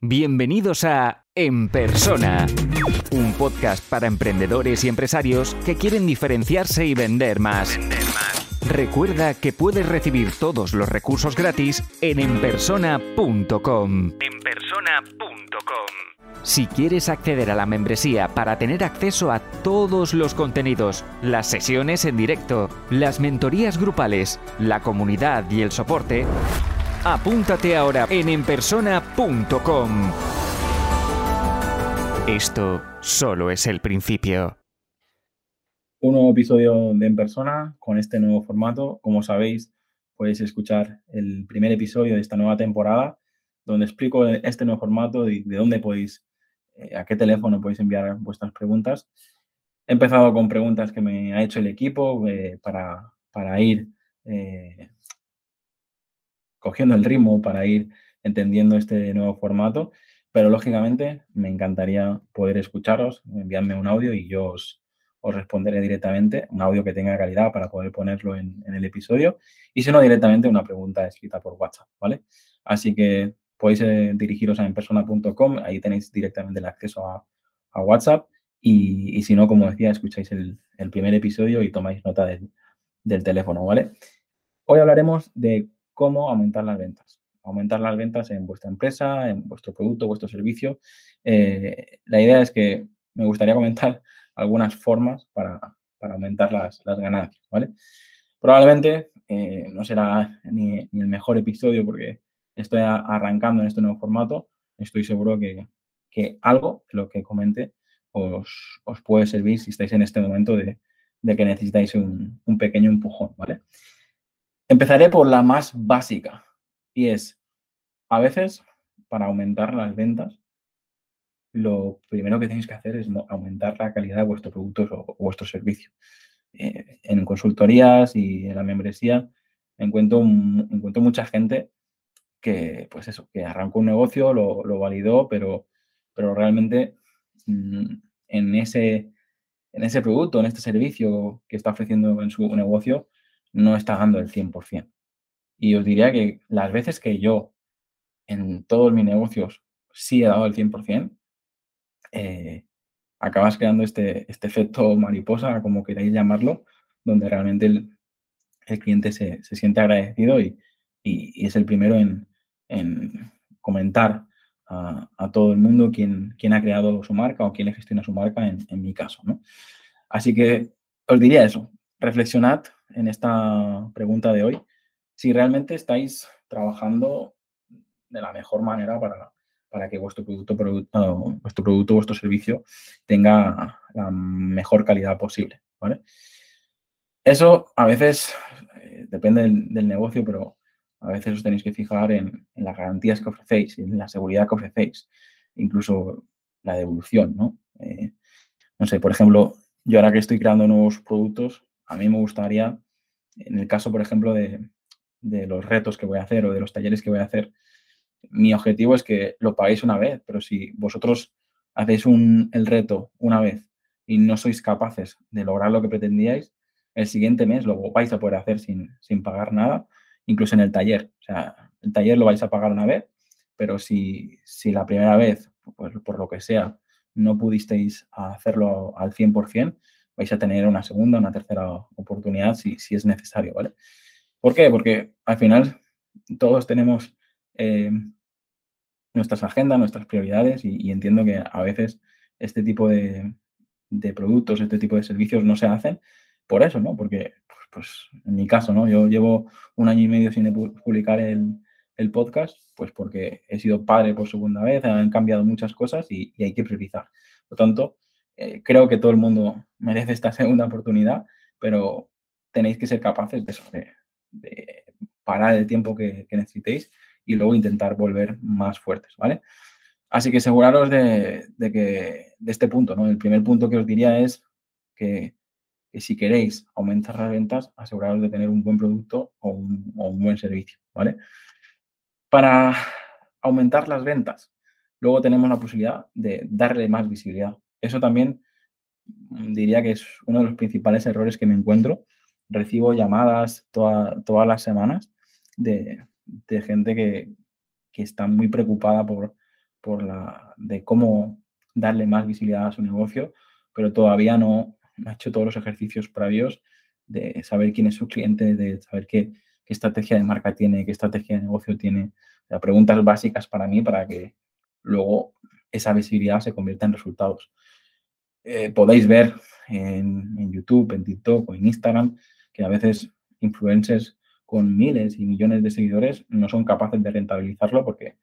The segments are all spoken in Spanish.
Bienvenidos a En Persona, un podcast para emprendedores y empresarios que quieren diferenciarse y vender más. Recuerda que puedes recibir todos los recursos gratis en enpersona.com. Enpersona.com. Si quieres acceder a la membresía para tener acceso a todos los contenidos, las sesiones en directo, las mentorías grupales, la comunidad y el soporte, Apúntate ahora en enpersona.com. Esto solo es el principio. Un nuevo episodio de En Persona con este nuevo formato. Como sabéis, podéis escuchar el primer episodio de esta nueva temporada, donde explico este nuevo formato y de dónde podéis, eh, a qué teléfono podéis enviar vuestras preguntas. He empezado con preguntas que me ha hecho el equipo eh, para, para, ir eh, cogiendo el ritmo para ir entendiendo este nuevo formato, pero lógicamente me encantaría poder escucharos, enviarme un audio y yo os, responderé directamente, un audio que tenga calidad para poder ponerlo en, el episodio y si no directamente una pregunta escrita por WhatsApp, ¿vale? Así que podéis eh, dirigiros a enpersona.com, ahí tenéis directamente el acceso a, WhatsApp y, si no, como decía, escucháis el, primer episodio y tomáis nota del, del teléfono, ¿vale? Hoy hablaremos de cómo aumentar las ventas. Aumentar las ventas en vuestra empresa, en vuestro producto, vuestro servicio. Eh, la idea es que me gustaría comentar algunas formas para, aumentar las, ganancias, ¿vale? Probablemente eh, no será ni, el mejor episodio porque estoy arrancando en este nuevo formato. Estoy seguro que, algo de lo que comente os, puede servir si estáis en este momento de, que necesitáis un, un, pequeño empujón, ¿vale? Empezaré por la más básica y es, a veces, para aumentar las ventas, lo primero que tenéis que hacer es aumentar la calidad de vuestros productos o, vuestro servicio. Eh, en consultorías y en la membresía encuentro, encuentro mucha gente que, pues eso, que arrancó un negocio, lo, validó, pero, pero realmente mm, en, ese, en ese producto, en este servicio que está ofreciendo en su negocio, no está dando el 100%. Y os diría que las veces que yo en todos mis negocios sí he dado el 100%, eh, acabas creando este, este efecto mariposa, como queráis llamarlo, donde realmente el, cliente se, siente agradecido y, es el primero en, comentar a, todo el mundo quién, quién, ha creado su marca o quién le gestiona su marca en, en mi caso. ¿no? Así que os diría eso, reflexionad en esta pregunta de hoy si realmente estáis trabajando de la mejor manera para, para que vuestro producto, producto, vuestro producto, vuestro servicio tenga la mejor calidad posible. ¿vale? Eso a veces eh, depende del, negocio, pero a veces os tenéis que fijar en, las garantías que ofrecéis, en la seguridad que ofrecéis, incluso la devolución, ¿no? Eh, no sé, por ejemplo, yo ahora que estoy creando nuevos productos, a mí me gustaría, en el caso, por ejemplo, de, los retos que voy a hacer o de los talleres que voy a hacer, mi objetivo es que lo paguéis una vez, pero si vosotros hacéis el reto una vez y no sois capaces de lograr lo que pretendíais, el siguiente mes lo vais a poder hacer sin, sin pagar nada, incluso en el taller. O sea, el taller lo vais a pagar una vez, pero si, si la primera vez, pues, por lo que sea, no pudisteis hacerlo al 100%, vais a tener una segunda, una tercera oportunidad si, es necesario, ¿vale? ¿Por qué? Porque al final todos tenemos eh, nuestras agendas, nuestras prioridades y, entiendo que a veces este tipo de, productos, este tipo de servicios no se hacen por eso, ¿no? Porque, pues, pues, en mi caso, ¿no? Yo llevo un año y medio sin publicar el, podcast, pues porque he sido padre por segunda vez, han cambiado muchas cosas y, y hay que priorizar. Por lo tanto, eh, creo que todo el mundo merece esta segunda oportunidad, pero tenéis que ser capaces de, parar el tiempo que, necesitéis y luego intentar volver más fuertes, ¿vale? Así que aseguraros de, que de este punto, ¿no? El primer punto que os diría es que, si queréis aumentar las ventas, aseguraros de tener un buen producto o un, o un buen servicio, ¿vale? Para aumentar las ventas, luego tenemos la posibilidad de darle más visibilidad. Eso también mm, diría que es uno de los principales errores que me encuentro. Recibo llamadas todas las semanas de, gente que, está muy preocupada por, por la, de cómo darle más visibilidad a su negocio, pero todavía no, ha hecho todos los ejercicios previos de saber quién es su cliente, de saber qué, qué estrategia de marca tiene, qué estrategia de negocio tiene. preguntas básicas para mí para que luego esa visibilidad se convierta en resultados. Eh, podéis ver en, YouTube, en TikTok o en Instagram que a veces influencers con miles y millones de seguidores no son capaces de rentabilizarlo porque,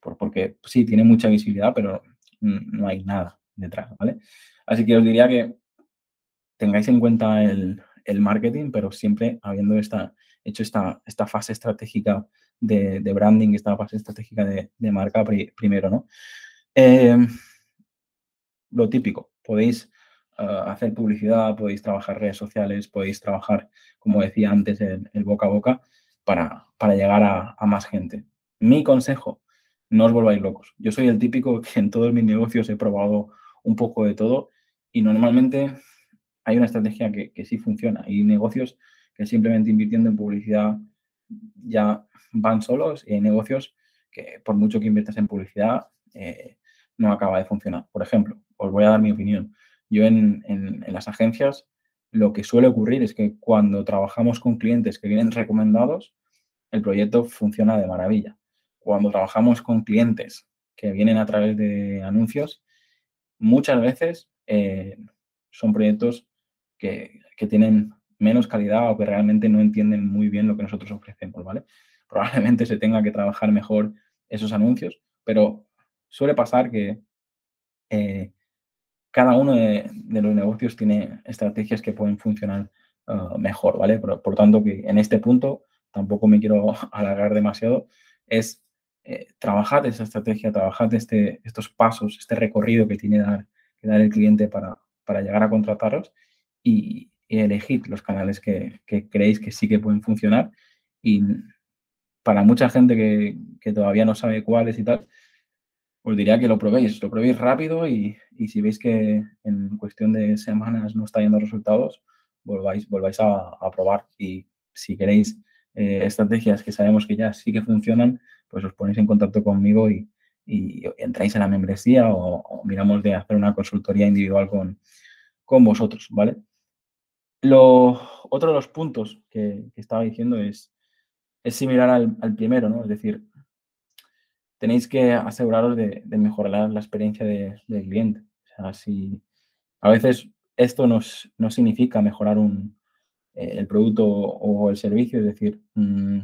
porque sí, tiene mucha visibilidad, pero no hay nada detrás, ¿vale? Así que os diría que tengáis en cuenta el, marketing, pero siempre habiendo esta, hecho esta, esta fase estratégica de, branding, esta fase estratégica de, marca primero, ¿no? Em, lo típico, podéis ah, hacer publicidad, podéis trabajar redes sociales, podéis trabajar, como decía antes, el, boca a boca para, para llegar a, más gente. Mi consejo, no os volváis locos. Yo soy el típico que en todos mis negocios he probado un poco de todo y normalmente hay una estrategia que, sí funciona. Hay negocios que simplemente invirtiendo en publicidad ya van solos y hay negocios que por mucho que inviertas en publicidad eh, no acaba de funcionar. Por ejemplo, os voy a dar mi opinión. Yo en, las agencias lo que suele ocurrir es que cuando trabajamos con clientes que vienen recomendados, el proyecto funciona de maravilla. Cuando trabajamos con clientes que vienen a través de anuncios, muchas veces eh, son proyectos que, tienen menos calidad o que realmente no entienden muy bien lo que nosotros ofrecemos, ¿vale? Probablemente se tenga que trabajar mejor esos anuncios, pero suele pasar que eh, cada uno de, los negocios tiene estrategias que pueden funcionar uh, mejor, ¿vale? Por, tanto, que en este punto tampoco me quiero alargar demasiado, es eh, trabajar esa estrategia, trabajar este, estos pasos, este recorrido que tiene que dar el cliente para, para llegar a contrataros y, elegir los canales que, creéis que sí que pueden funcionar. Y para mucha gente que, todavía no sabe cuáles y tal, os diría que lo probéis, lo probéis rápido y, si veis que en cuestión de semanas no está yendo resultados, volváis, volváis a, probar. Y si queréis eh, estrategias que sabemos que ya sí que funcionan, pues os ponéis en contacto conmigo y, entráis en la membresía o, miramos de hacer una consultoría individual con, con vosotros, ¿vale? Lo, otro de los puntos que, estaba diciendo es, es similar al, primero, ¿no? Es decir, tenéis que aseguraros de, mejorar la experiencia del cliente. O sea, si a veces esto no significa mejorar un, eh, el producto o el servicio, es decir, mm,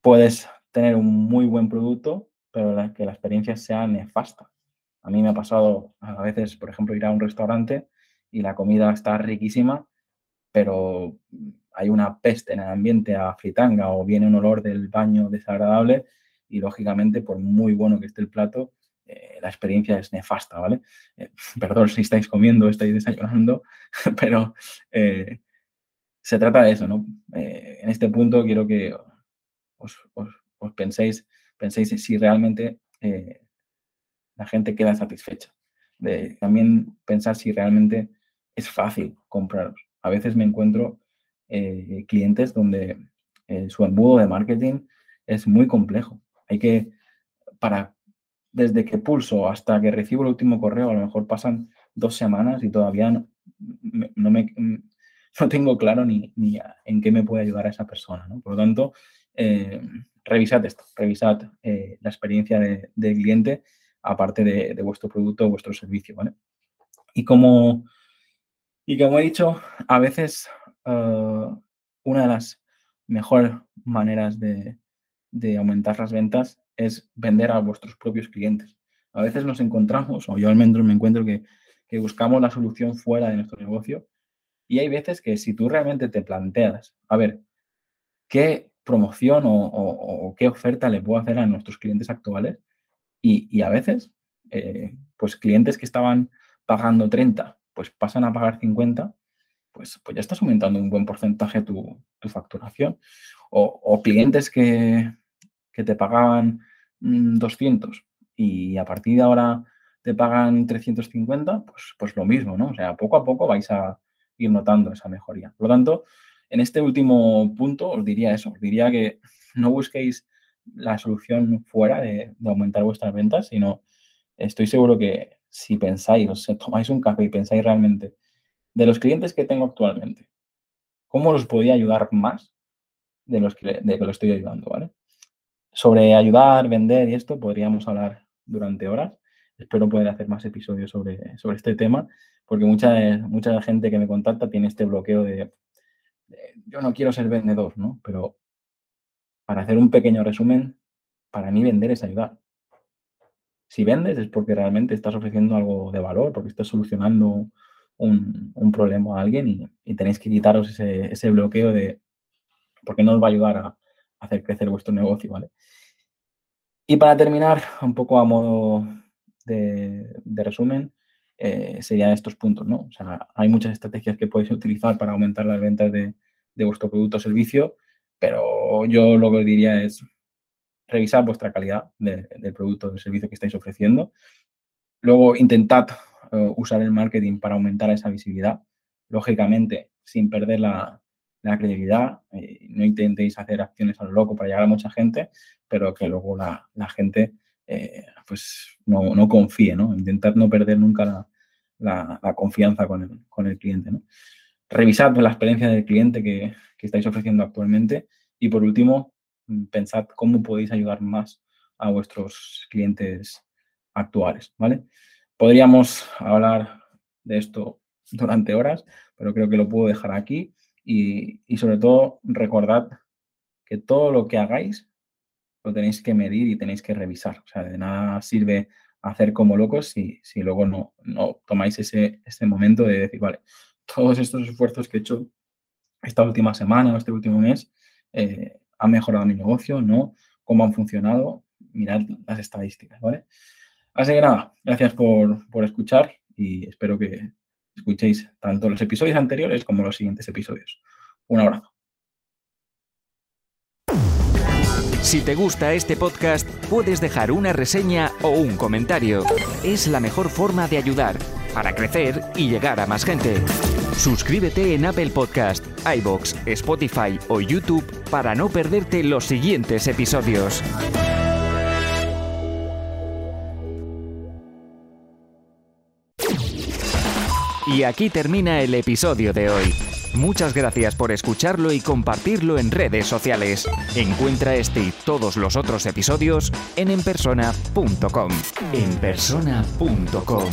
puedes tener un muy buen producto, pero que la experiencia sea nefasta. A mí me ha pasado a veces, por ejemplo, ir a un restaurante y la comida está riquísima, pero hay una peste en el ambiente a fritanga o viene un olor del baño desagradable y lógicamente por muy bueno que esté el plato, eh, la experiencia es nefasta, ¿vale? Eh, perdón si estáis comiendo, estáis desayunando, pero eh, se trata de eso, ¿no? en este punto quiero que os, penséis, penséis si realmente la gente queda satisfecha. También pensar si realmente es fácil compraros. A veces me encuentro clientes donde su embudo de marketing es muy complejo. Hay que, para, desde que pulso hasta que recibo el último correo, a lo mejor pasan dos semanas y todavía no, me, no tengo claro ni, en qué me puede ayudar a esa persona. Por lo tanto, eh, revisad esto, revisad la experiencia del cliente aparte de, de, vuestro producto o vuestro servicio. ¿vale? Y como y como he dicho, a veces ah, una de las mejores maneras de, aumentar las ventas es vender a vuestros propios clientes. A veces nos encontramos, o yo al menos me encuentro que, buscamos la solución fuera de nuestro negocio y hay veces que si tú realmente te planteas, a ver, ¿qué promoción o, qué oferta le puedo hacer a nuestros clientes actuales? Y, a veces, eh, pues clientes que estaban pagando 30 pues pasan a pagar 50, pues, pues ya estás aumentando un buen porcentaje tu, facturación. O, clientes que, te pagaban 200 mm, y a partir de ahora te pagan 350, pues, pues lo mismo, ¿no? O sea, poco a poco vais a ir notando esa mejoría. Por lo tanto, en este último punto os diría eso, os diría que no busquéis la solución fuera de, aumentar vuestras ventas, sino estoy seguro que si pensáis, o tomáis un café y pensáis realmente de los clientes que tengo actualmente, ¿cómo los podía ayudar más de los que, de que lo estoy ayudando, ¿vale? Sobre ayudar, vender y esto podríamos hablar durante horas. Espero poder hacer más episodios sobre, sobre este tema, porque mucha, mucha gente que me contacta tiene este bloqueo de, yo no quiero ser vendedor, ¿no? Pero para hacer un pequeño resumen, para mí vender es ayudar. Si vendes es porque realmente estás ofreciendo algo de valor, porque estás solucionando un, problema a alguien y, tenéis que quitaros ese, ese bloqueo de porque no os va a ayudar a, hacer crecer vuestro negocio, ¿vale? Y para terminar, un poco a modo de, resumen, eh, serían estos puntos, ¿no? O sea, hay muchas estrategias que podéis utilizar para aumentar las ventas de, vuestro producto o servicio, pero yo lo que diría es revisar vuestra calidad del producto o del servicio que estáis ofreciendo. Luego, intentad eh, usar el marketing para aumentar esa visibilidad, lógicamente, sin perder la, la credibilidad, eh, no intentéis hacer acciones a lo loco para llegar a mucha gente, pero que luego la, gente eh, pues no, no, confíe, ¿no? Intentad no perder nunca la, confianza con el, con el cliente, ¿no? Revisad la experiencia del cliente que, estáis ofreciendo actualmente y por último, mm, pensad cómo podéis ayudar más a vuestros clientes actuales, ¿vale? Podríamos hablar de esto durante horas, pero creo que lo puedo dejar aquí. Y, sobre todo, recordad que todo lo que hagáis lo tenéis que medir y tenéis que revisar. O sea, de nada sirve hacer como locos si, si luego no, no tomáis ese, ese momento de decir, vale, todos estos esfuerzos que he hecho esta última semana o este último mes eh, han mejorado mi negocio, ¿no? ¿Cómo han funcionado? Mirad las estadísticas, ¿vale? Así que nada, gracias por, por escuchar y espero que, escuchéis tanto los episodios anteriores como los siguientes episodios. Un abrazo. Si te gusta este podcast, puedes dejar una reseña o un comentario. Es la mejor forma de ayudar para crecer y llegar a más gente. Suscríbete en Apple Podcast, iBox, Spotify o YouTube para no perderte los siguientes episodios. Y aquí termina el episodio de hoy. Muchas gracias por escucharlo y compartirlo en redes sociales. Encuentra este y todos los otros episodios en enpersona.com. Enpersona.com.